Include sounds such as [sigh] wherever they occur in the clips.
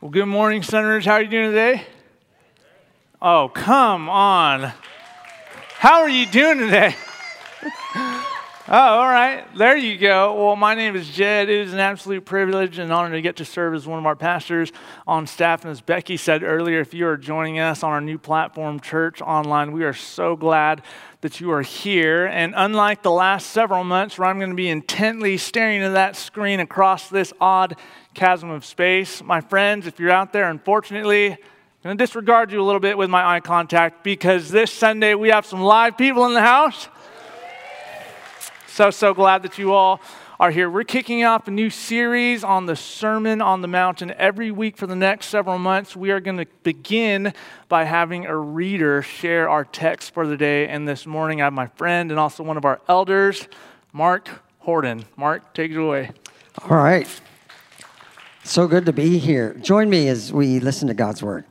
Well, good morning, Senators. How are you doing today? Oh, come on. How are you doing today? [laughs] Oh, all right. There you go. Well, my name is Jed. It is an absolute privilege and honor to get to serve as one of our pastors on staff. And as Becky said earlier, if you are joining us on our new platform, Church Online, we are so glad that you are here. And unlike the last several months where I'm going to be intently staring at that screen across this odd chasm of space, my friends, if you're out there, unfortunately, I'm going to disregard you a little bit with my eye contact because this Sunday we have some live people in the house. So, so glad that you all are here. We're kicking off a new series on the Sermon on the Mountain. Every week for the next several months, we are going to begin by having a reader share our text for the day. And this morning, I have my friend and also one of our elders, Mark Horton. Mark, take it away. All right. So good to be here. Join me as we listen to God's word.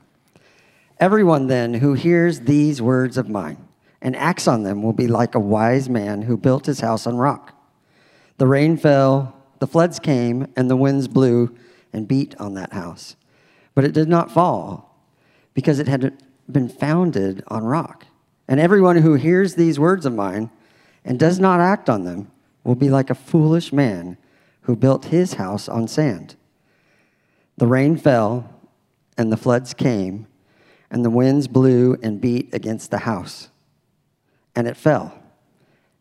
Everyone then who hears these words of mine and acts on them will be like a wise man who built his house on rock. The rain fell, the floods came, and the winds blew and beat on that house. But it did not fall because it had been founded on rock. And everyone who hears these words of mine and does not act on them will be like a foolish man who built his house on sand. The rain fell, and the floods came, and the winds blew and beat against the house and it fell,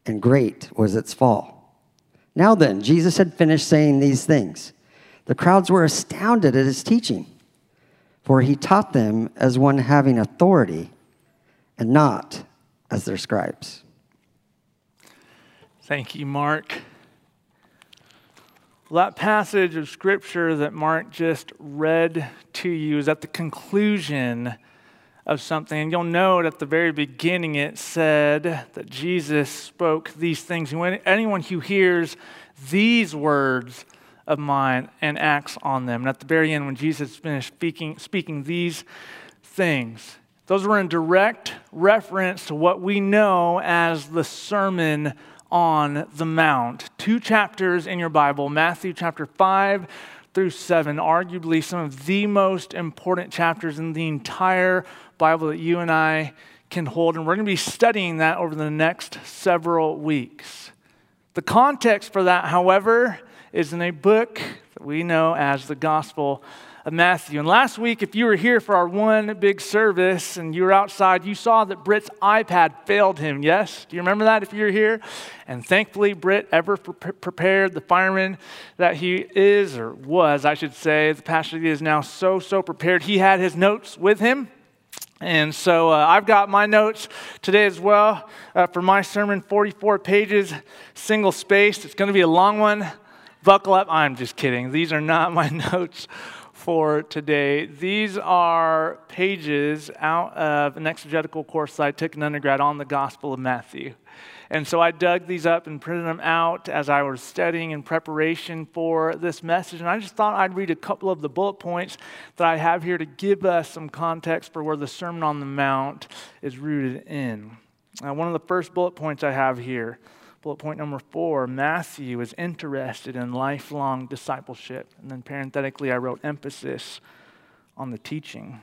and great was its fall. Now then, Jesus had finished saying these things. The crowds were astounded at his teaching, for he taught them as one having authority and not as their scribes. Thank you, Mark. Well, that passage of scripture that Mark just read to you is at the conclusion of something. And you'll note at the very beginning it said that Jesus spoke these things. And when anyone who hears these words of mine and acts on them. And at the very end, when Jesus finished speaking, speaking these things, those were in direct reference to what we know as the Sermon on the Mount. Two chapters in your Bible, Matthew chapter 5 through 7, arguably some of the most important chapters in the entire Bible that you and I can hold. And we're going to be studying that over the next several weeks. The context for that, however, is in a book that we know as the Gospel of Matthew. And last week, if you were here for our one big service and you were outside, you saw that Britt's iPad failed him. Yes? Do you remember that if you were here? And thankfully, Britt ever pre- prepared, the fireman that he is, or was, I should say, the pastor is now so, so prepared. He had his notes with him. And so uh, I've got my notes today as well uh, for my sermon 44 pages, single spaced. It's going to be a long one. Buckle up. I'm just kidding. These are not [laughs] my notes for today. These are pages out of an exegetical course I took in undergrad on the Gospel of Matthew. And so I dug these up and printed them out as I was studying in preparation for this message. And I just thought I'd read a couple of the bullet points that I have here to give us some context for where the Sermon on the Mount is rooted in. Now, one of the first bullet points I have here, bullet point number four Matthew is interested in lifelong discipleship. And then parenthetically, I wrote emphasis on the teaching.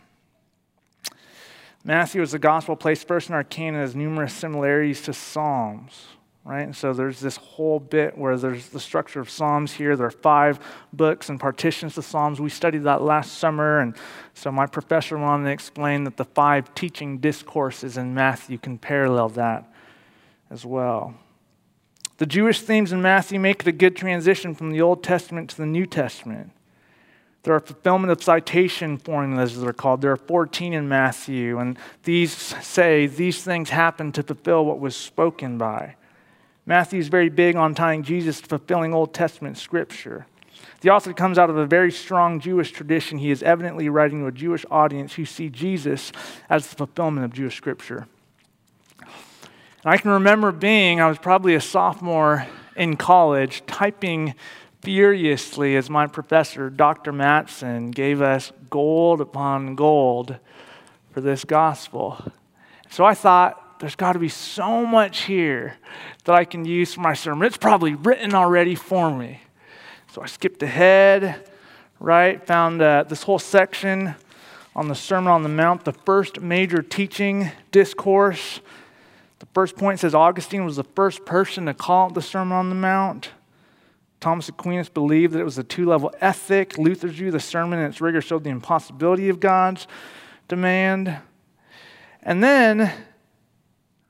Matthew is the gospel placed first in our canon has numerous similarities to Psalms, right? And so there's this whole bit where there's the structure of Psalms here. There are five books and partitions to Psalms. We studied that last summer, and so my professor wanted to explain that the five teaching discourses in Matthew can parallel that as well. The Jewish themes in Matthew make it a good transition from the Old Testament to the New Testament. There are fulfillment of citation formulas, as they're called. There are 14 in Matthew, and these say these things happen to fulfill what was spoken by. Matthew is very big on tying Jesus to fulfilling Old Testament scripture. The author comes out of a very strong Jewish tradition. He is evidently writing to a Jewish audience who see Jesus as the fulfillment of Jewish scripture. And I can remember being, I was probably a sophomore in college, typing furiously as my professor, Dr. Matson, gave us gold upon gold for this gospel. So I thought, there's got to be so much here that I can use for my sermon. It's probably written already for me. So I skipped ahead, right? Found uh, this whole section on the Sermon on the Mount, the first major teaching discourse. The first point says Augustine was the first person to call it the Sermon on the Mount. Thomas Aquinas believed that it was a two level ethic. Luther's view, the sermon and its rigor showed the impossibility of God's demand. And then,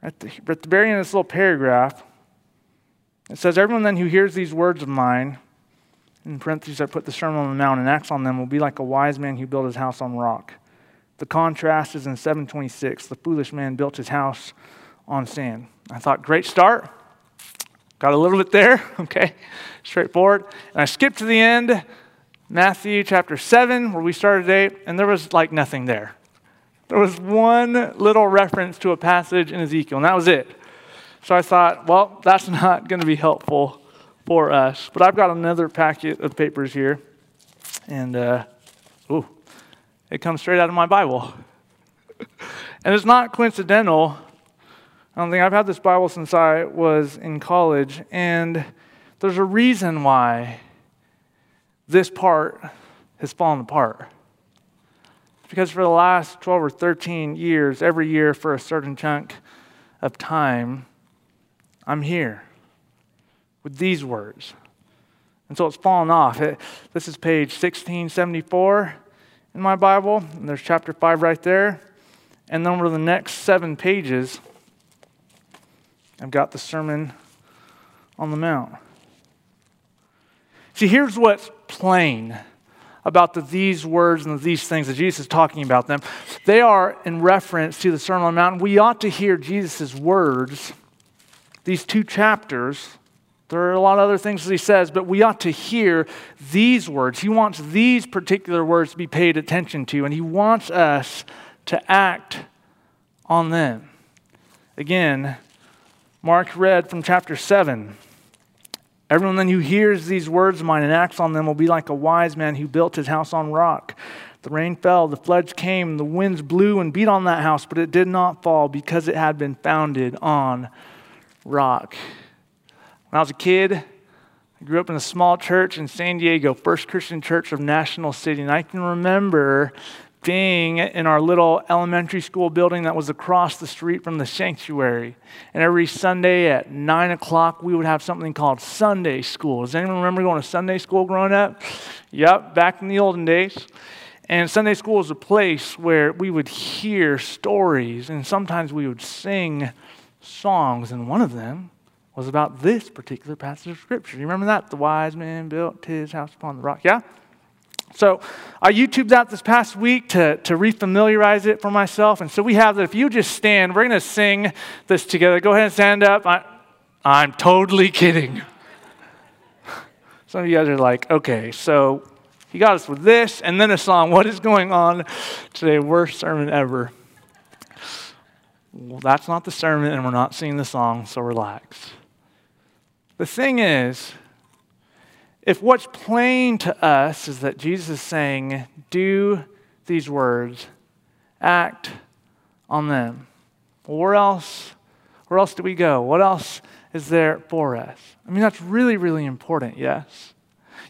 at the, at the very end of this little paragraph, it says, Everyone then who hears these words of mine, in parentheses, I put the Sermon on the Mount and acts on them, will be like a wise man who built his house on rock. The contrast is in 726. The foolish man built his house on sand. I thought, great start. Got a little bit there, [laughs] okay, straightforward. And I skipped to the end, Matthew chapter 7, where we started today, and there was like nothing there. There was one little reference to a passage in Ezekiel, and that was it. So I thought, well, that's [laughs] not going to be helpful for us. But I've got another packet of papers here, and uh, ooh, it comes straight out of my Bible. [laughs] and it's not coincidental. I don't think I've had this Bible since I was in college, and there's a reason why this part has fallen apart. Because for the last 12 or 13 years, every year for a certain chunk of time, I'm here with these words. And so it's fallen off. It, this is page 1674 in my Bible, and there's chapter 5 right there. And then over the next seven pages, I've got the Sermon on the Mount. See, here's what's plain about the, these words and these things that Jesus is talking about them. They are in reference to the Sermon on the Mount. We ought to hear Jesus' words, these two chapters, there are a lot of other things that he says, but we ought to hear these words. He wants these particular words to be paid attention to, and he wants us to act on them. Again, Mark read from chapter 7. Everyone then who hears these words of mine and acts on them will be like a wise man who built his house on rock. The rain fell, the floods came, the winds blew and beat on that house, but it did not fall because it had been founded on rock. When I was a kid, I grew up in a small church in San Diego, First Christian Church of National City, and I can remember being in our little elementary school building that was across the street from the sanctuary. And every Sunday at 9 o'clock, we would have something called Sunday school. Does anyone remember going to Sunday school growing up? Yep, back in the olden days. And Sunday school was a place where we would hear stories, and sometimes we would sing songs. And one of them was about this particular passage of Scripture. You remember that? The wise man built his house upon the rock. Yeah? So I YouTubed that this past week to, to refamiliarize it for myself. And so we have that. If you just stand, we're going to sing this together. Go ahead and stand up. I, I'm totally kidding. [laughs] Some of you guys are like, okay, so he got us with this and then a song. What is going on today? Worst sermon ever. Well, that's not the sermon, and we're not singing the song, so relax. The thing is, if what's plain to us is that Jesus is saying, do these words, act on them, where else, where else do we go? What else is there for us? I mean, that's really, really important, yes.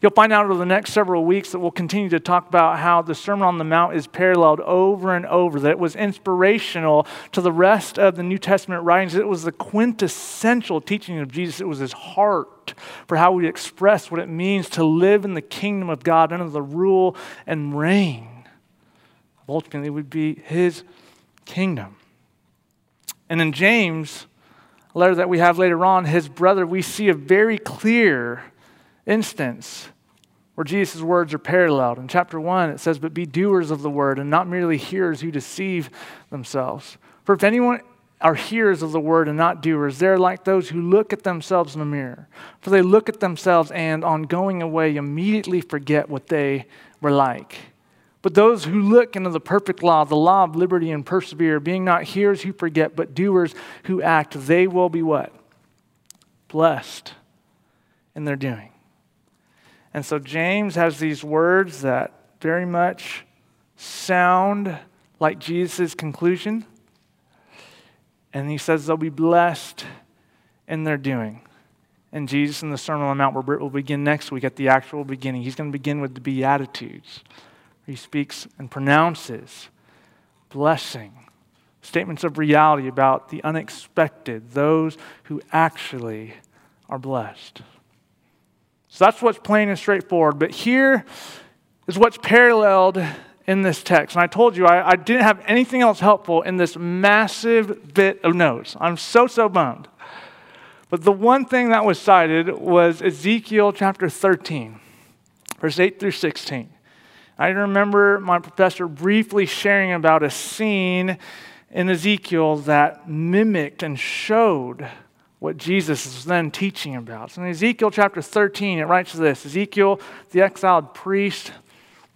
You'll find out over the next several weeks that we'll continue to talk about how the Sermon on the Mount is paralleled over and over, that it was inspirational to the rest of the New Testament writings. It was the quintessential teaching of Jesus. It was his heart for how we express what it means to live in the kingdom of God under the rule and reign. Ultimately, it would be his kingdom. And in James, a letter that we have later on, his brother, we see a very clear instance where Jesus' words are paralleled. In chapter 1, it says, But be doers of the word and not merely hearers who deceive themselves. For if anyone are hearers of the word and not doers, they're like those who look at themselves in a mirror. For they look at themselves and, on going away, immediately forget what they were like. But those who look into the perfect law, the law of liberty, and persevere, being not hearers who forget, but doers who act, they will be what? Blessed in their doing. And so James has these words that very much sound like Jesus' conclusion. And he says they'll be blessed in their doing. And Jesus in the Sermon on the Mount, will begin next week at the actual beginning. He's going to begin with the Beatitudes. He speaks and pronounces blessing, statements of reality about the unexpected, those who actually are blessed. So that's what's plain and straightforward. But here is what's paralleled in this text. And I told you I, I, didn't have anything else helpful in this massive bit of notes. I'm so, so bummed. But the one thing that was cited was Ezekiel chapter 13, verse 8 through 16. I remember my professor briefly sharing about a scene in Ezekiel that mimicked and showed what Jesus is then teaching about. So in Ezekiel chapter 13, it writes this Ezekiel, the exiled priest,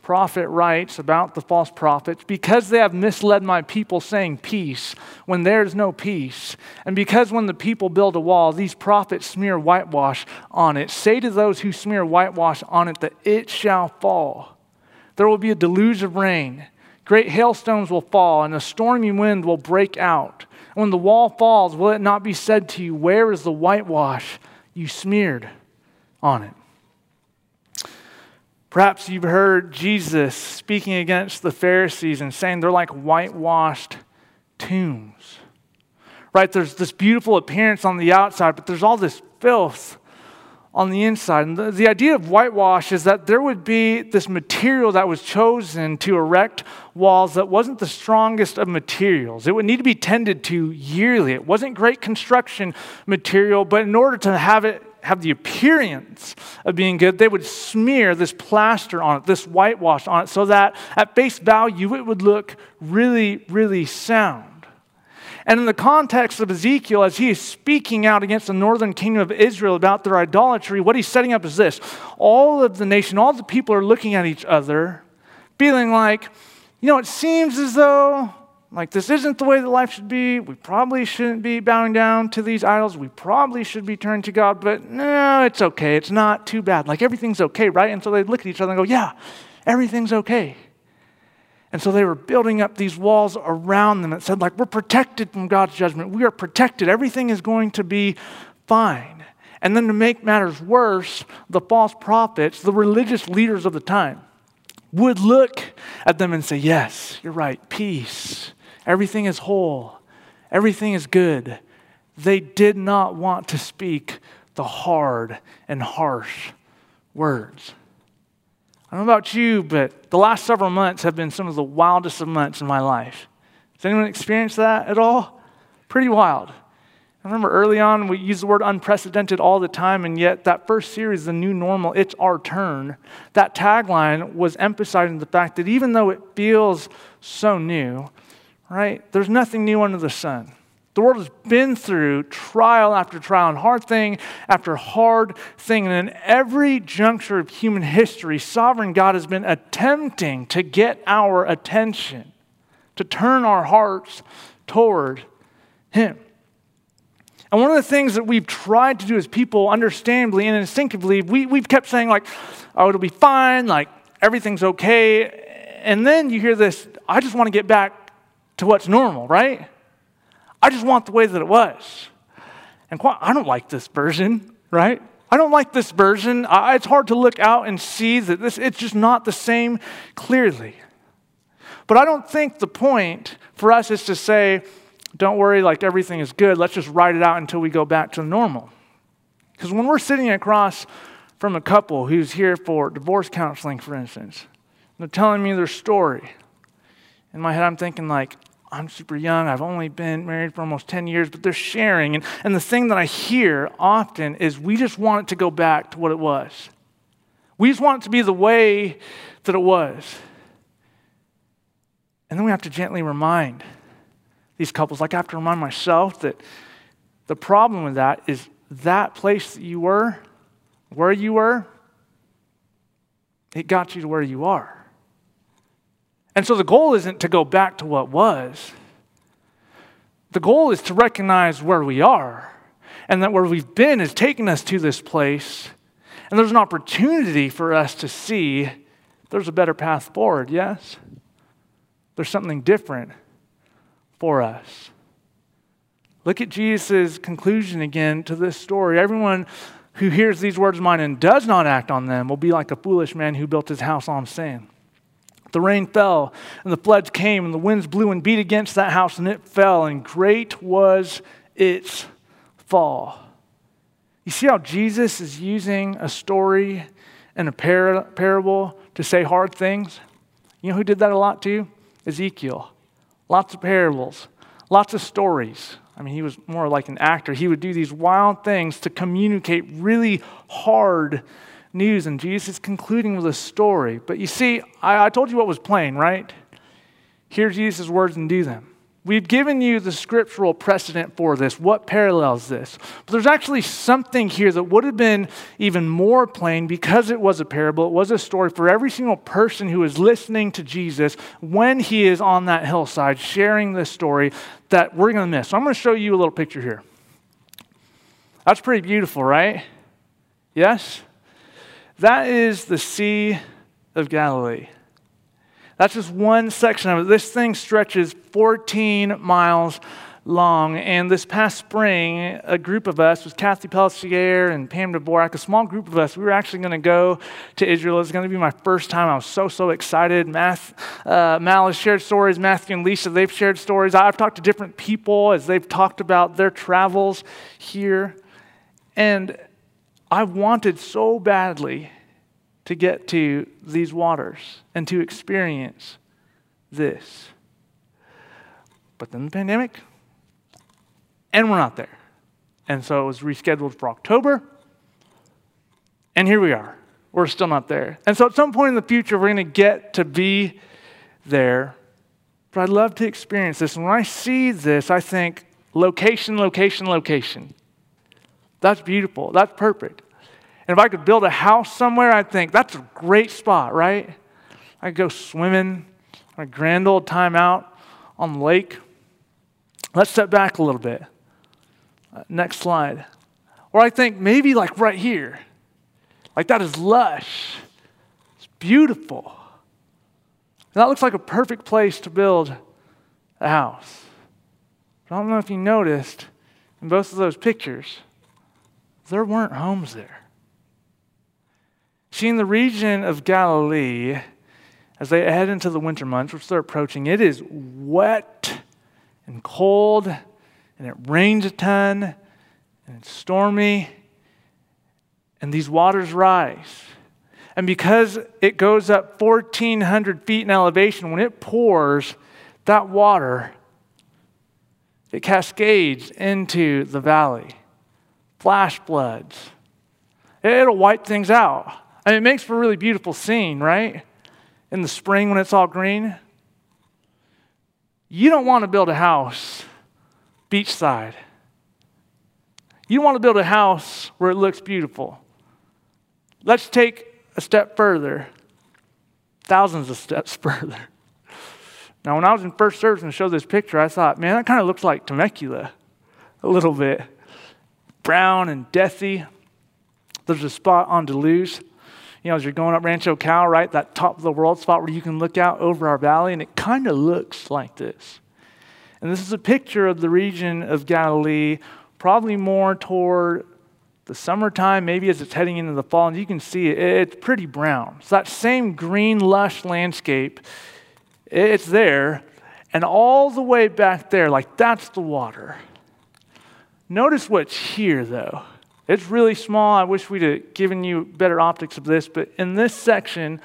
prophet, writes about the false prophets because they have misled my people, saying peace when there is no peace. And because when the people build a wall, these prophets smear whitewash on it. Say to those who smear whitewash on it that it shall fall. There will be a deluge of rain. Great hailstones will fall, and a stormy wind will break out. When the wall falls, will it not be said to you, Where is the whitewash you smeared on it? Perhaps you've heard Jesus speaking against the Pharisees and saying they're like whitewashed tombs. Right? There's this beautiful appearance on the outside, but there's all this filth on the inside. And the, the, idea of whitewash is that there would be this material that was chosen to erect walls that wasn't the strongest of materials. It would need to be tended to yearly. It wasn't great construction material, but in order to have it have the appearance of being good, they would smear this plaster on it, this whitewash on it, so that at face value it would look really, really sound. And in the context of Ezekiel, as he is speaking out against the northern kingdom of Israel about their idolatry, what he's setting up is this all of the nation, all the people are looking at each other, feeling like, you know, it seems as though like this isn't the way that life should be. We probably shouldn't be bowing down to these idols. We probably should be turning to God, but no, it's okay. It's not too bad. Like everything's okay, right? And so they look at each other and go, yeah, everything's okay. And so they were building up these walls around them that said, like, we're protected from God's judgment. We are protected. Everything is going to be fine. And then to make matters worse, the false prophets, the religious leaders of the time, would look at them and say, Yes, you're right, peace. Everything is whole. Everything is good. They did not want to speak the hard and harsh words. I don't know about you, but the last several months have been some of the wildest of months in my life. Has anyone experienced that at all? Pretty wild. I remember early on we used the word unprecedented all the time, and yet that first series, The New Normal, It's Our Turn, that tagline was emphasizing the fact that even though it feels so new, right, there's nothing new under the sun. The world has been through trial after trial and hard thing after hard thing. And in every juncture of human history, sovereign God has been attempting to get our attention, to turn our hearts toward Him. And one of the things that we've tried to do as people, understandably and instinctively, we, we've kept saying, like, oh, it'll be fine, like, everything's okay. And then you hear this, I just want to get back to what's normal, right? I just want the way that it was. And quite, I don't like this version, right? I don't like this version. I, it's hard to look out and see that this, it's just not the same clearly. But I don't think the point for us is to say, don't worry, like everything is good. Let's just write it out until we go back to normal. Because when we're sitting across from a couple who's here for divorce counseling, for instance, they're telling me their story. In my head, I'm thinking, like, I'm super young. I've only been married for almost 10 years, but they're sharing. And, and the thing that I hear often is we just want it to go back to what it was. We just want it to be the way that it was. And then we have to gently remind these couples, like I have to remind myself that the problem with that is that place that you were, where you were, it got you to where you are. And so the goal isn't to go back to what was. The goal is to recognize where we are and that where we've been is taking us to this place. And there's an opportunity for us to see there's a better path forward, yes? There's something different for us. Look at Jesus' conclusion again to this story. Everyone who hears these words of mine and does not act on them will be like a foolish man who built his house on sand. The rain fell, and the floods came, and the winds blew and beat against that house, and it fell, and great was its fall. You see how Jesus is using a story and a par- parable to say hard things? You know who did that a lot too? Ezekiel. Lots of parables, lots of stories. I mean, he was more like an actor. He would do these wild things to communicate really hard news, and Jesus is concluding with a story. But you see, I, I told you what was plain, right? Hear Jesus' words and do them. We've given you the scriptural precedent for this, what parallels this. But there's actually something here that would have been even more plain because it was a parable. It was a story for every single person who is listening to Jesus when he is on that hillside sharing this story that we're going to miss. So I'm going to show you a little picture here. That's pretty beautiful, right? Yes? That is the Sea of Galilee. That's just one section of it. This thing stretches 14 miles long. And this past spring, a group of us, with Kathy Pelletier and Pam Dvorak, a small group of us, we were actually going to go to Israel. It's going to be my first time. I was so, so excited. Math, uh, Mal has shared stories. Matthew and Lisa, they've shared stories. I've talked to different people as they've talked about their travels here. And I wanted so badly to get to these waters and to experience this. But then the pandemic, and we're not there. And so it was rescheduled for October, and here we are. We're still not there. And so at some point in the future, we're going to get to be there. But I'd love to experience this. And when I see this, I think location, location, location. That's beautiful. That's perfect. And if I could build a house somewhere, I'd think that's a great spot, right? I could go swimming a grand old time out on the lake. Let's step back a little bit. Uh, next slide. Or I think maybe like right here. Like that is lush. It's beautiful. And that looks like a perfect place to build a house. But I don't know if you noticed in both of those pictures, there weren't homes there. See, in the region of Galilee, as they head into the winter months, which they're approaching, it is wet and cold, and it rains a ton, and it's stormy, and these waters rise. And because it goes up 1,400 feet in elevation, when it pours, that water, it cascades into the valley. Flash floods. It'll wipe things out. I mean, it makes for a really beautiful scene, right? In the spring when it's all green. You don't want to build a house beachside. You want to build a house where it looks beautiful. Let's take a step further, thousands of steps [laughs] further. Now, when I was in first service and showed this picture, I thought, man, that kind of looks like Temecula a little bit. Brown and deathy. There's a spot on Duluth you know, as you're going up Rancho Cal, right, that top of the world spot where you can look out over our valley, and it kind of looks like this. And this is a picture of the region of Galilee, probably more toward the summertime, maybe as it's heading into the fall, and you can see it, it's pretty brown. So that same green, lush landscape, it's there, and all the way back there, like that's the water. Notice what's here, though. It's really small. I wish we'd have given you better optics of this, but in this section,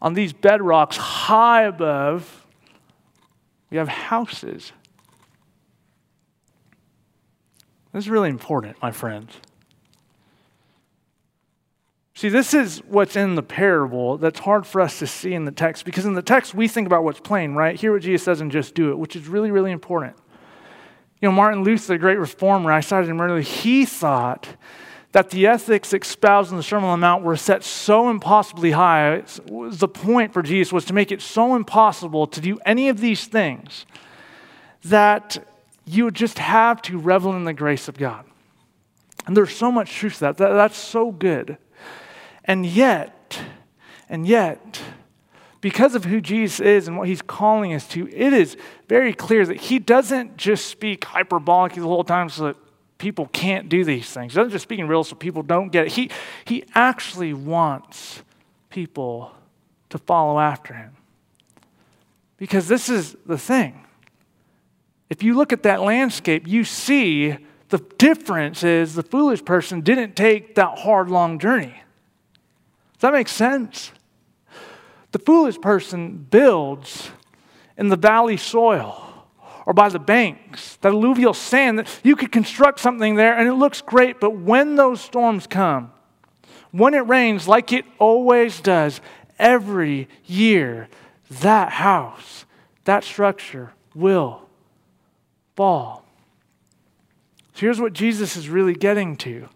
on these bedrocks high above, we have houses. This is really important, my friends. See, this is what's in the parable that's hard for us to see in the text because in the text we think about what's plain, right? Hear what Jesus says and just do it, which is really, really important. You know, Martin Luther, the great reformer, I cited him earlier, he thought that the ethics espoused in the Sermon on the Mount were set so impossibly high. the point for Jesus was to make it so impossible to do any of these things that you would just have to revel in the grace of God. And there's so much truth to that. that that's so good. And yet, and yet, because of who Jesus is and what he's calling us to, it is very clear that he doesn't just speak hyperbolically the whole time so that people can't do these things. He doesn't just speak in real so people don't get it. He, he actually wants people to follow after him. Because this is the thing. If you look at that landscape, you see the difference is the foolish person didn't take that hard, long journey. Does that make sense? The foolish person builds in the valley soil or by the banks, that alluvial sand, that you could construct something there and it looks great, but when those storms come, when it rains, like it always does every year, that house, that structure will fall. So here's what Jesus is really getting to.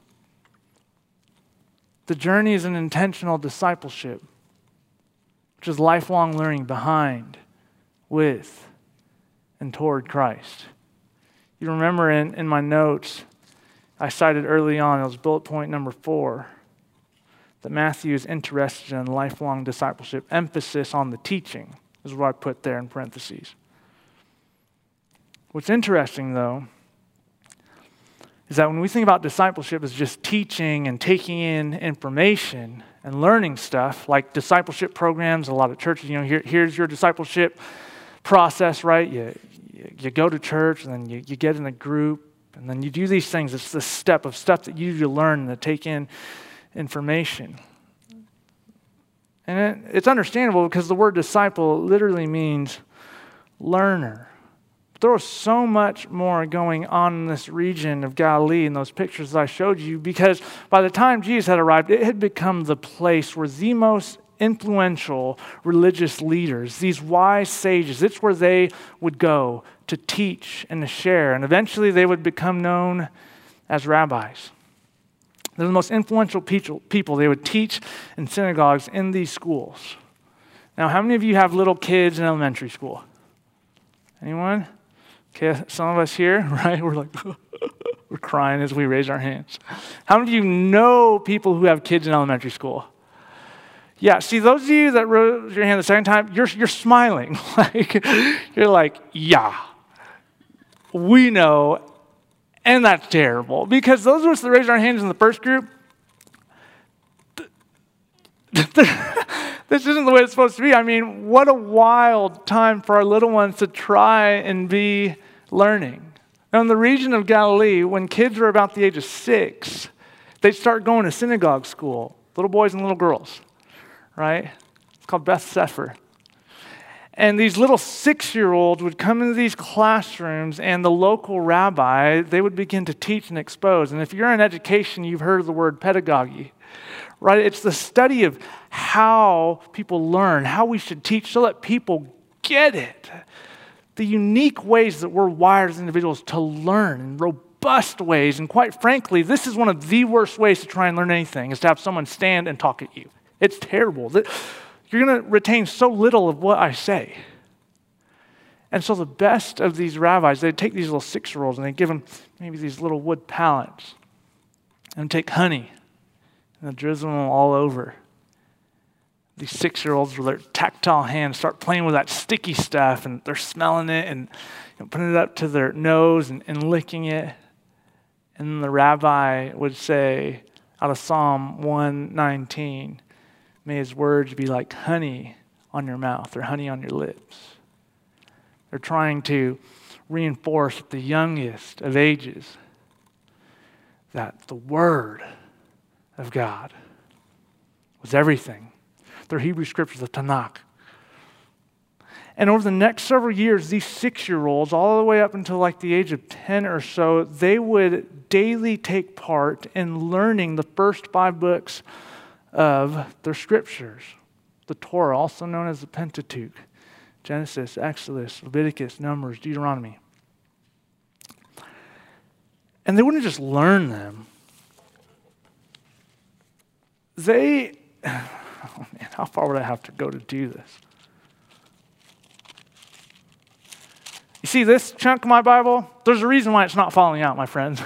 The journey is an intentional discipleship, which is lifelong learning behind, with, and toward Christ. You remember in, in my notes, I cited early on, it was bullet point number four, that Matthew is interested in lifelong discipleship, emphasis on the teaching, is what I put there in parentheses. What's interesting, though, is that when we think about discipleship as just teaching and taking in information and learning stuff, like discipleship programs, a lot of churches, you know, here, here's your discipleship process, right? You, you go to church and then you, you get in a group and then you do these things. It's the step of stuff that you to learn and to take in information. And it, it's understandable because the word disciple literally means learner. But there was so much more going on in this region of Galilee in those pictures that I showed you because by the time Jesus had arrived, it had become the place where the most influential religious leaders, these wise sages, it's where they would go to teach and to share. And eventually they would become known as rabbis. They're the most influential people. They would teach in synagogues in these schools. Now, how many of you have little kids in elementary school? Anyone? Okay, some of us here, [laughs] right? We're like, [laughs] we're crying as we raise our hands. How many of you know people who have kids in elementary school? Yeah, see, those of you that raised your hand the second time, you're, you're smiling. [laughs] like, you're like, yeah, we know, and that's terrible. Because those of us that raised our hands in the first group, this isn't the way it's supposed to be. I mean, what a wild time for our little ones to try and be learning. Now, in the region of Galilee, when kids were about the age of six, they'd start going to synagogue school, little boys and little girls right? It's called Beth Sefer. And these little six year olds would come into these classrooms, and the local rabbi, they would begin to teach and expose. And if you're in education, you've heard of the word pedagogy, right? It's the study of how people learn, how we should teach so that people get it. The unique ways that we're wired as individuals to learn in robust ways. And quite frankly, this is one of the worst ways to try and learn anything, is to have someone stand and talk at you. It's terrible. You're going to retain so little of what I say. And so the best of these rabbis, they take these little six year olds and they give them maybe these little wood pallets and take honey and drizzle them all over. These six year olds with their tactile hands start playing with that sticky stuff and they're smelling it and you know, putting it up to their nose and, and licking it. And the rabbi would say out of Psalm 119, May his words be like honey on your mouth or honey on your lips. They're trying to reinforce at the youngest of ages that the Word of God was everything. Their Hebrew scriptures, the Tanakh. And over the next several years, these six year olds, all the way up until like the age of 10 or so, they would daily take part in learning the first five books of their scriptures, the Torah, also known as the Pentateuch Genesis, Exodus, Leviticus, Numbers, Deuteronomy. And they wouldn't just learn them, they, [laughs] oh man, how far would I have to go to do this? You see this chunk of my Bible? There's a reason why it's not falling out, my friends.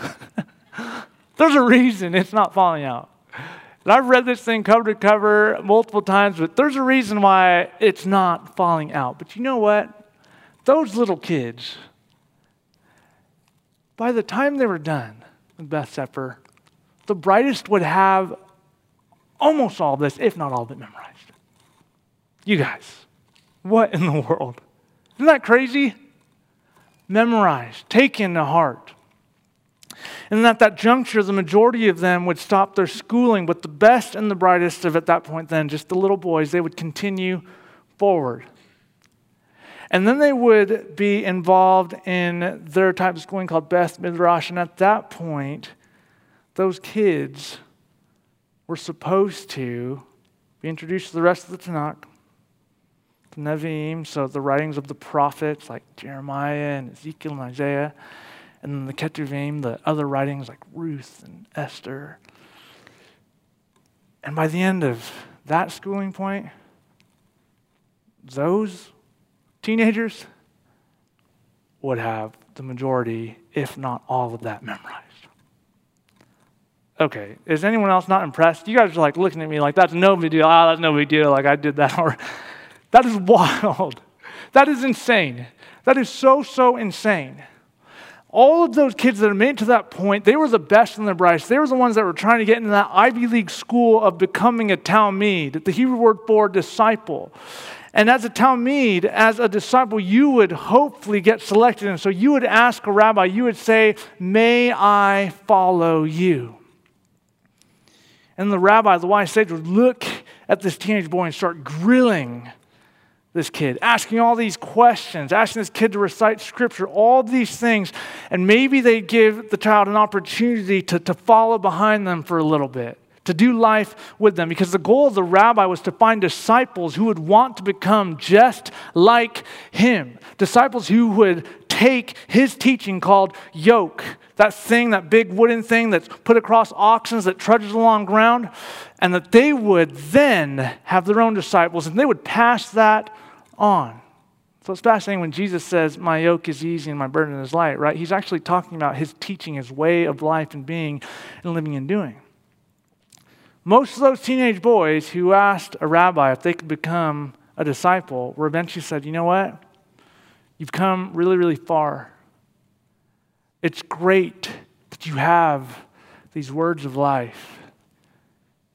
[laughs] There's a reason it's not falling out. And I've read this thing cover to cover multiple times, but there's a reason why it's not falling out. But you know what? Those little kids, by the time they were done, with Beth Sefer, the brightest would have almost all of this, if not all of it, memorized. You guys, what in the world? Isn't that crazy? Memorized, taken to heart. And at that juncture, the majority of them would stop their schooling, but the best and the brightest of at that point then, just the little boys, they would continue forward. And then they would be involved in their type of schooling called Beth Midrash. And at that point, those kids were supposed to be introduced to the rest of the Tanakh, the Nevi'im, so the writings of the prophets like Jeremiah and Ezekiel and Isaiah, and then the Ketuvim, the other writings like Ruth and Esther. And by the end of that schooling point, those teenagers would have the majority, if not all of that memorized. Okay, is anyone else not impressed? You guys are like looking at me like that's no big deal. Ah, that's no big deal. Like I did that. [laughs] That is wild. [laughs] That is insane. That is so so insane. All of those kids that are made to that point, they were the best in their brightest. They were the ones that were trying to get into that Ivy League school of becoming a Talmid, the Hebrew word for disciple. And as a Talmid, as a disciple, you would hopefully get selected. And so you would ask a rabbi, you would say, May I follow you? And the rabbi, the wise sage, would look at this teenage boy and start grilling this kid, asking all these questions, asking this kid to recite scripture, all these things. And maybe they'd give the child an opportunity to, to follow behind them for a little bit to do life with them because the goal of the rabbi was to find disciples who would want to become just like him. Disciples who would take his teaching called yoke, that thing, that big wooden thing that's put across oxen that trudges along ground, and that they would then have their own disciples and they would pass that on. So it's fascinating when Jesus says, My yoke is easy and my burden is light, right? He's actually talking about his teaching, his way of life and being and living and doing. Most of those teenage boys who asked a rabbi if they could become a disciple were eventually said, You know what? You've come really, really far. It's great that you have these words of life,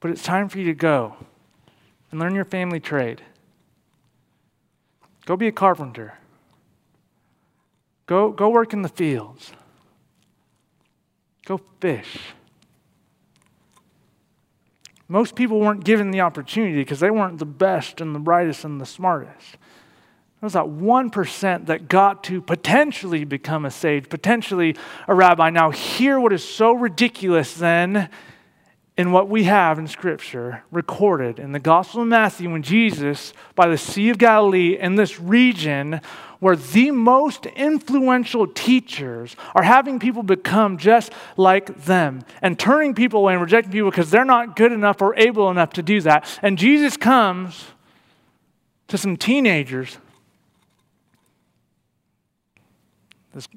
but it's time for you to go and learn your family trade. Go be a carpenter. Go, go work in the fields. Go fish. Most people weren't given the opportunity because they weren't the best and the brightest and the smartest. There was that 1% that got to potentially become a sage, potentially a rabbi. Now, hear what is so ridiculous then in what we have in Scripture recorded in the Gospel of Matthew when Jesus, by the Sea of Galilee in this region, where the most influential teachers are having people become just like them and turning people away and rejecting people because they're not good enough or able enough to do that. And Jesus comes to some teenagers.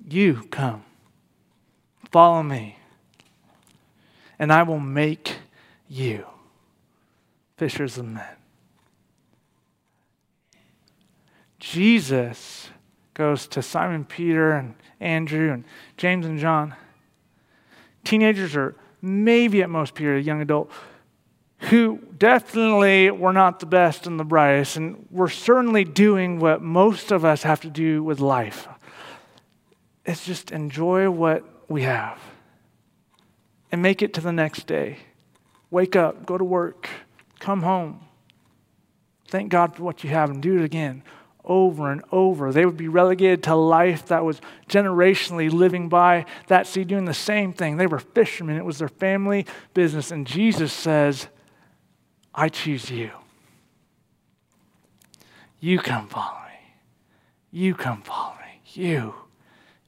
You come, follow me, and I will make you fishers of men. Jesus goes to Simon Peter and Andrew and James and John. Teenagers are maybe at most Peter, a young adult, who definitely were not the best and the brightest, and were certainly doing what most of us have to do with life. It's just enjoy what we have and make it to the next day. Wake up, go to work, come home. Thank God for what you have and do it again over and over. They would be relegated to life that was generationally living by that sea, doing the same thing. They were fishermen, it was their family business. And Jesus says, I choose you. You come follow me. You come follow me. You,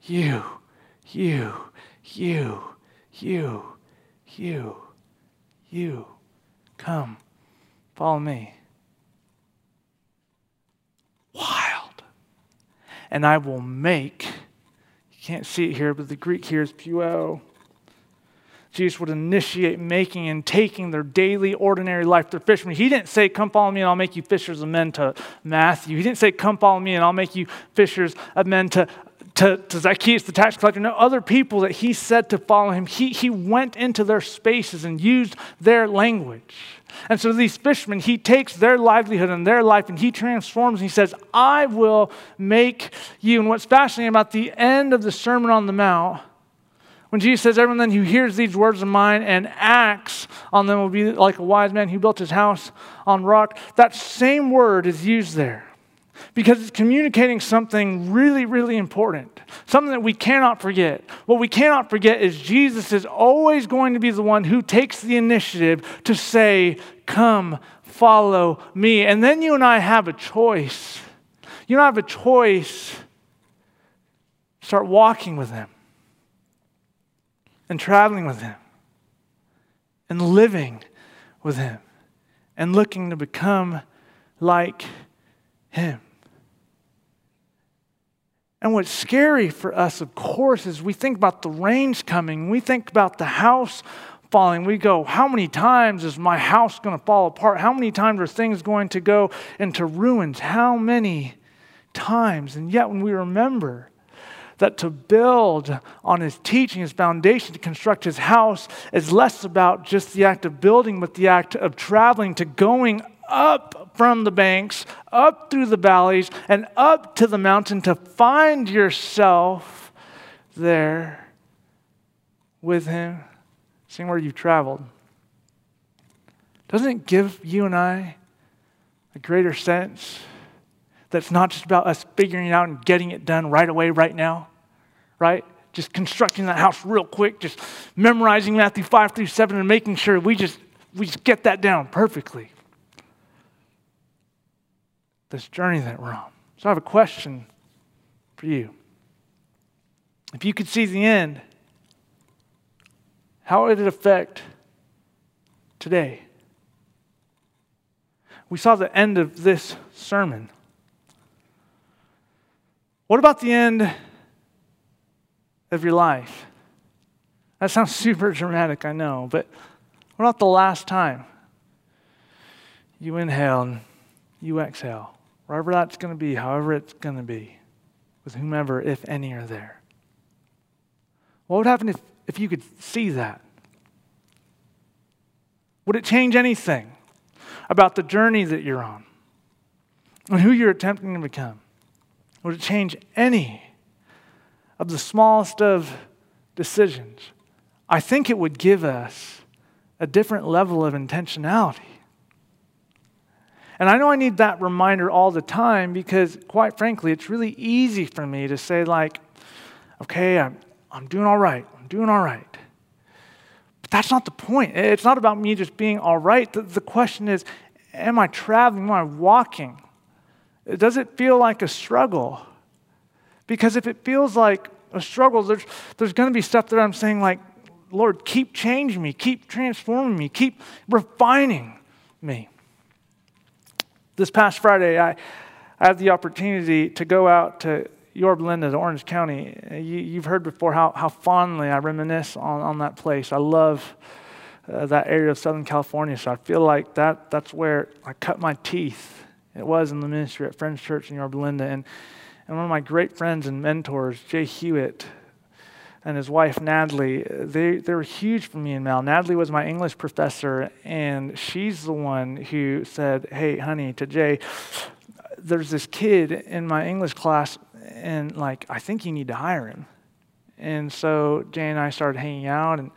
you, you, you, you, you, you. Come, follow me. wild. And I will make, you can't see it here, but the Greek here is puo. Jesus would initiate making and taking their daily, ordinary life, their fishermen. He didn't say, Come follow me and I'll make you fishers of men to Matthew. He didn't say, Come follow me and I'll make you fishers of men to to, to Zacchaeus, the tax collector, no other people that he said to follow him. He, he went into their spaces and used their language. And so these fishermen, he takes their livelihood and their life and he transforms. And he says, I will make you. And what's fascinating about the end of the Sermon on the Mount, when Jesus says, Everyone then who hears these words of mine and acts on them will be like a wise man who built his house on rock, that same word is used there because it's communicating something really, really important, something that we cannot forget. What we cannot forget is Jesus is always going to be the one who takes the initiative to say, Come, follow me. And then you and I have a choice. You I have a choice. Start walking with Him and traveling with Him and living with Him and looking to become like Him. And what's scary for us, of course, is we think about the rains coming, we think about the house falling. We go, How many times is my house going to fall apart? How many times are things going to go into ruins? How many times? And yet, when we remember that to build on his teaching, his foundation, to construct his house is less about just the act of building, but the act of traveling to going up from the banks, up through the valleys, and up to the mountain to find yourself there with Him, seeing where you've traveled. Doesn't it give you and I a greater sense that it's not just about us figuring it out and getting it done right away, right now, right? Just constructing that house real quick, just memorizing Matthew 5 through 7 and making sure we just, we just get that down perfectly this journey that we're on. So I have a question for you. If you could see the end, how would it affect today? We saw the end of this sermon. What about the end of your life? That sounds [laughs] super dramatic, I know, but what about the last time you inhale and you exhale? Wherever that's going to be, however it's going to be, with whomever, if any, are there. What would happen if, if you could see that? Would it change anything about the journey that you're on and who you're attempting to become? Would it change any of the smallest of decisions? I think it would give us a different level of intentionality. And I know I need that reminder all the time because, quite frankly, it's really easy for me to say, like, okay, I'm, I'm doing all right. I'm doing all right. But that's not the point. It's not about me just being all right. The, the question is, am I traveling? Am I walking? Does it feel like a struggle? Because if it feels like a struggle, there's, there's going to be stuff that I'm saying, like, Lord, keep changing me, keep transforming me, keep refining me. This past Friday, I, I had the opportunity to go out to Yorba Linda, to Orange County. You, have heard before how, how fondly I reminisce on, on that place. I love uh, that area of Southern California, so I feel like that, that's where I cut my teeth. It was in the ministry at Friends Church in Yorba Linda. And, and one of my great friends and mentors, Jay Hewitt, and his wife Natalie, they, they were huge for me and Mel. Natalie was my English professor, and she's the one who said, Hey, honey, to Jay, there's this kid in my English class, and like, I think you need to hire him. And so Jay and I started hanging out, and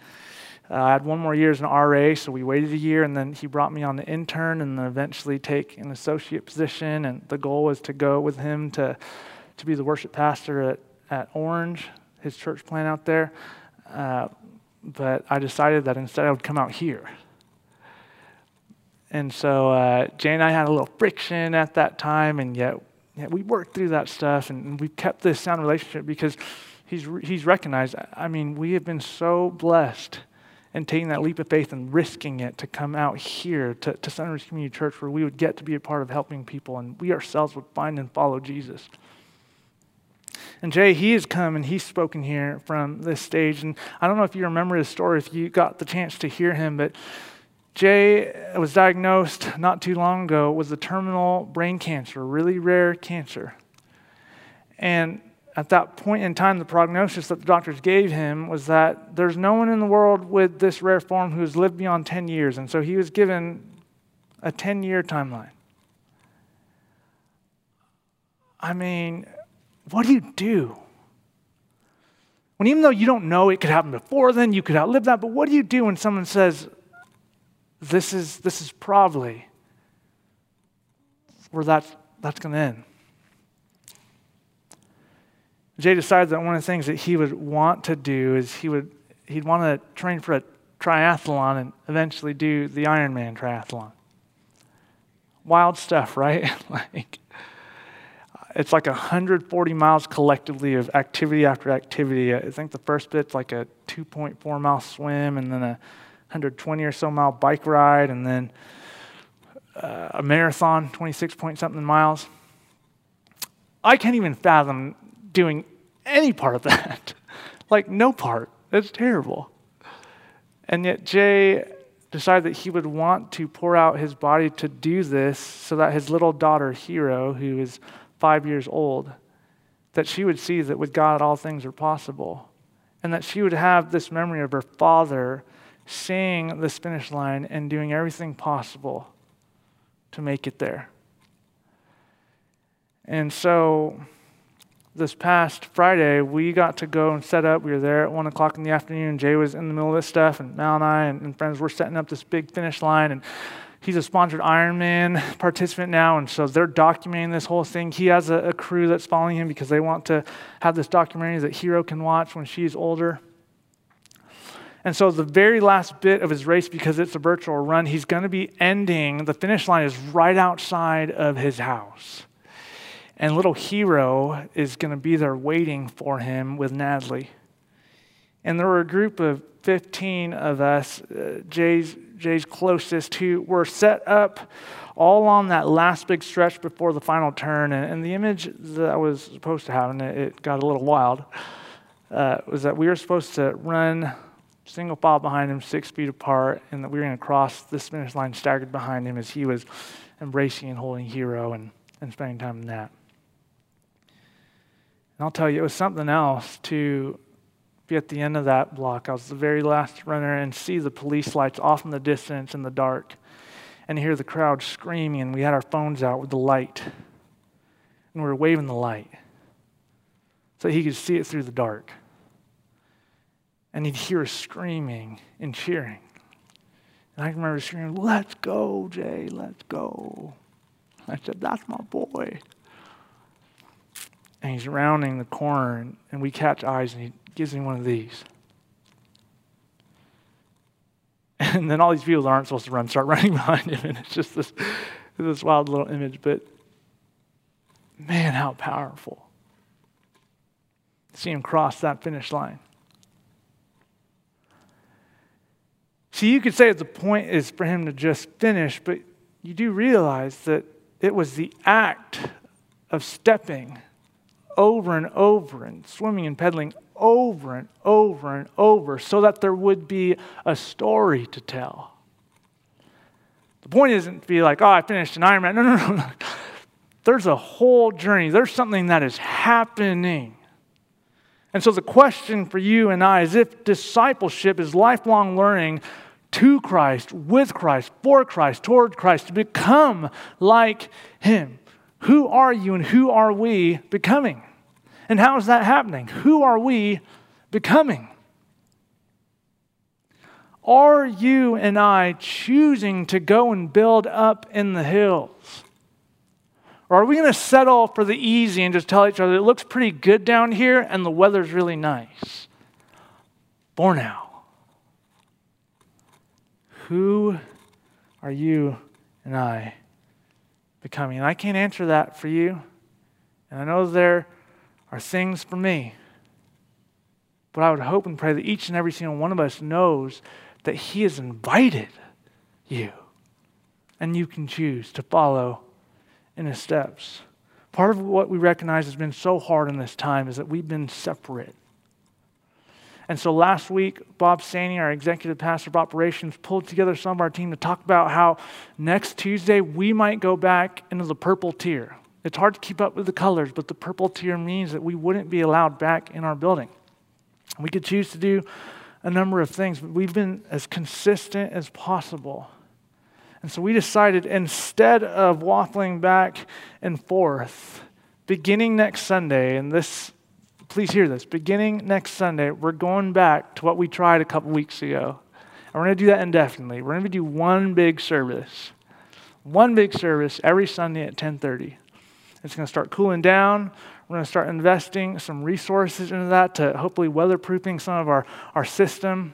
uh, I had one more year as an RA, so we waited a year, and then he brought me on the intern, and then eventually take an associate position. And the goal was to go with him to, to be the worship pastor at, at Orange his church plant out there. Uh, but I decided that instead I would come out here. And so uh, Jay and I had a little friction at that time, and yet, yet we worked through that stuff, and we kept this sound relationship because he's, he's recognized. I mean, we have been so blessed in taking that leap of faith and risking it to come out here to, to Sunrise Community Church where we would get to be a part of helping people, and we ourselves would find and follow Jesus. And Jay, he has come and he's spoken here from this stage. And I don't know if you remember his story, if you got the chance to hear him, but Jay was diagnosed not too long ago with a terminal brain cancer, really rare cancer. And at that point in time, the prognosis that the doctors gave him was that there's no one in the world with this rare form who has lived beyond 10 years. And so he was given a 10 year timeline. I mean, what do you do? When even though you don't know it could happen before then, you could outlive that, but what do you do when someone says, this is, this is probably where that's, that's going to end? Jay decided that one of the things that he would want to do is he would he'd want to train for a triathlon and eventually do the Ironman triathlon. Wild stuff, right? [laughs] like it's like 140 miles collectively of activity after activity. I think the first bit's like a 2.4 mile swim, and then a 120 or so mile bike ride, and then uh, a marathon, 26 point something miles. I can't even fathom doing any part of that. [laughs] like, no part. That's terrible. And yet, Jay decided that he would want to pour out his body to do this so that his little daughter, Hero, who is five years old, that she would see that with God all things are possible. And that she would have this memory of her father seeing this finish line and doing everything possible to make it there. And so this past Friday, we got to go and set up. We were there at 1 o'clock in the afternoon. Jay was in the middle of this stuff, and Mal and I and, and friends were setting up this big finish line. And he's a sponsored Ironman participant now, and so they're documenting this whole thing. He has a, a, crew that's following him because they want to have this documentary that Hero can watch when she's older. And so, the very last bit of his race, because it's a virtual run, he's going to be ending. The finish line is right outside of his house. And little Hero is going to be there waiting for him with Natalie. And there were a group of 15 of us, uh, Jay's, Jay's closest, who were set up all on that last big stretch before the final turn. And, and the image that I was supposed to have, and it, it got a little wild, uh, was that we were supposed to run single file behind him, six feet apart, and that we were going to cross this finish line staggered behind him as he was embracing and holding Hero and, and spending time in that. And I'll tell you, it was something else to be at the end of that block. I was the very last runner and see the police lights off in the distance in the dark and hear the crowd screaming. We had our phones out with the light and we were waving the light so he could see it through the dark. And he'd hear us screaming and cheering. And I remember screaming, Let's go, Jay, let's go. I said, That's my boy and he's rounding the corner, and we catch eyes, and he gives me one of these. [laughs] And then all these people that aren't supposed to run start [laughs] running behind him, and it's just this, this wild little image. But man, how powerful. See him cross that finish line. See, you could say the point is for him to just finish, but you do realize that it was the act of stepping over and over and swimming and pedaling over and over and over so that there would be a story to tell. The point isn't to be like, oh, I finished an Ironman. No, no, no, [laughs] no. There's a whole journey, there's something that is happening. And so the question for you and I is if discipleship is lifelong learning to Christ, with Christ, for Christ, toward Christ, to become like Him. Who are you and who are we becoming? And how is that happening? Who are we becoming? Are you and I choosing to go and build up in the hills? Or are we going to settle for the easy and just tell each other it looks pretty good down here and the weather's really nice? For now. Who are you and I becoming? And I can't answer that for you. And I know there are things for me. But I would hope and pray that each and every single one of us knows that He has invited you. And you can choose to follow in His steps. Part of what we recognize has been so hard in this time is that we've been separate. And so last week, Bob Saney, our executive pastor of operations, pulled together some of our team to talk about how next Tuesday we might go back into the purple tier. It's hard to keep up with the colors, but the purple tier means that we wouldn't be allowed back in our building. We could choose to do a number of things, but we've been as consistent as possible. And so we decided instead of waffling back and forth, beginning next Sunday, and this, please hear this, beginning next Sunday, we're going back to what we tried a couple weeks ago. And we're going to do that indefinitely. We're going to do one big service. One big service every Sunday at 1030. It's going to start cooling down. We're going to start investing some resources into that to hopefully weatherproofing some of our, our system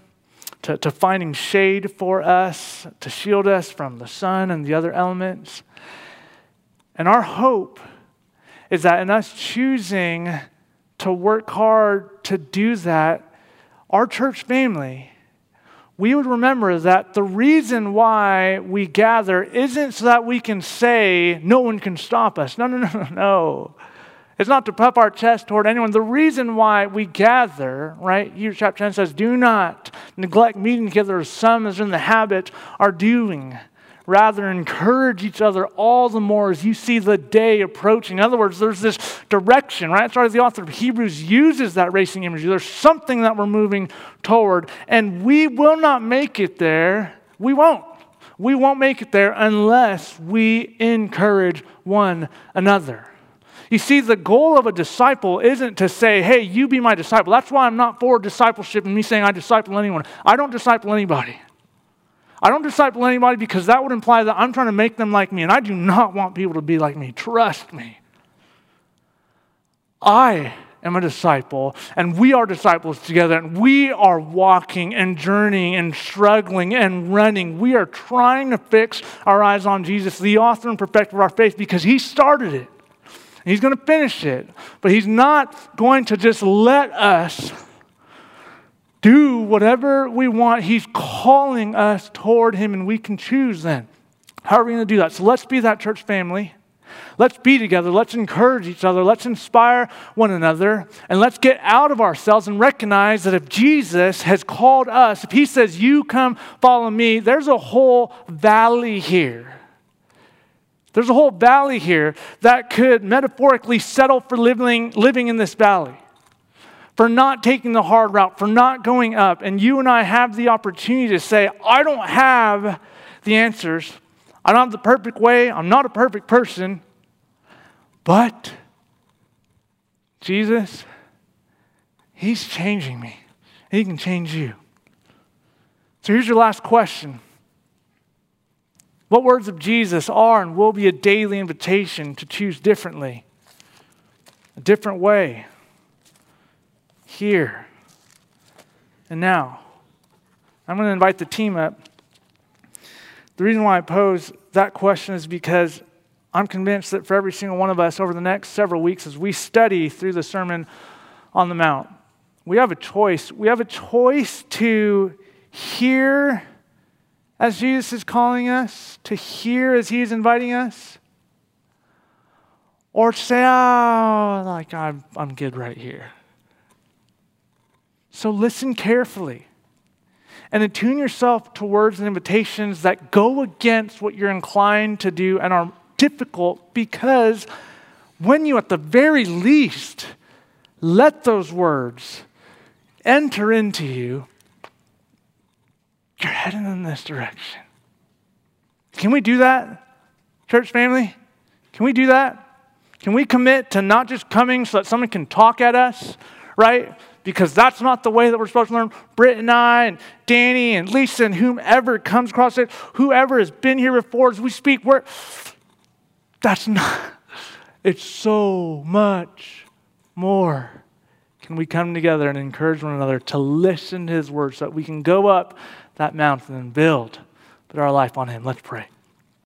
to, to finding shade for us, to shield us from the sun and the other elements. And our hope is that in us choosing to work hard to do that, our church family, we would remember that the reason why we gather isn't so that we can say, no one can stop us. No, no, [laughs] no, no, no. It's not to puff our chest toward anyone. The reason why we gather, right? Hebrews chapter 10 says, Do not neglect meeting together as some as in the habit are doing. Rather, encourage each other all the more as you see the day approaching. In other words, there's this direction, right? Sorry, the author of Hebrews uses that racing imagery. There's something that we're moving toward, and we will not make it there. We won't. We won't make it there unless we encourage one another. You see, the goal of a disciple isn't to say, hey, you be my disciple. That's why I'm not for discipleship and me saying I disciple anyone. I don't disciple anybody. I don't disciple anybody because that would imply that I'm trying to make them like me, and I do not want people to be like me. Trust me. I am a disciple, and we are disciples together, and we are walking and journeying and struggling and running. We are trying to fix our eyes on Jesus, the author and perfecter of our faith, because He started it. He's going to finish it. But He's not going to just let us do whatever we want. He's calling us toward Him, and we can choose then. How are we going to do that? So let's be that church family. Let's be together. Let's encourage each other. Let's inspire one another. And let's get out of ourselves and recognize that if Jesus has called us, if He says, You come follow me, there's a whole valley here there's a whole valley here that could metaphorically settle for living, living in this valley, for not taking the hard route, for not going up. And you and I have the opportunity to say, I don't have the answers. I don't have the perfect way. I'm not a perfect person. But Jesus, He's changing me. He can change you. So here's your last question. What words of Jesus are and will be a daily invitation to choose differently, a different way, here and now. I'm going to invite the team up. The reason why I pose that question is because I'm convinced that for every single one of us over the next several weeks, as we study through the Sermon on the Mount, we have a choice. We have a choice to hear as Jesus is calling us, to hear as He is inviting us, or to say, oh, like I'm, I'm good right here. So listen carefully and attune yourself to words and invitations that go against what you're inclined to do and are difficult because when you, at the very least, let those words enter into you, you're heading in this direction. Can we do that, church family? Can we do that? Can we commit to not just coming so that someone can talk at us, right? Because that's not the way that we're supposed to learn. Britt and I, and Danny, and Lisa, and whomever comes across it, whoever has been here before, as we speak, we're, that's not, it's so much more. Can we come together and encourage one another to listen to his words so that we can go up that mountain and build, our life on Him. Let's pray.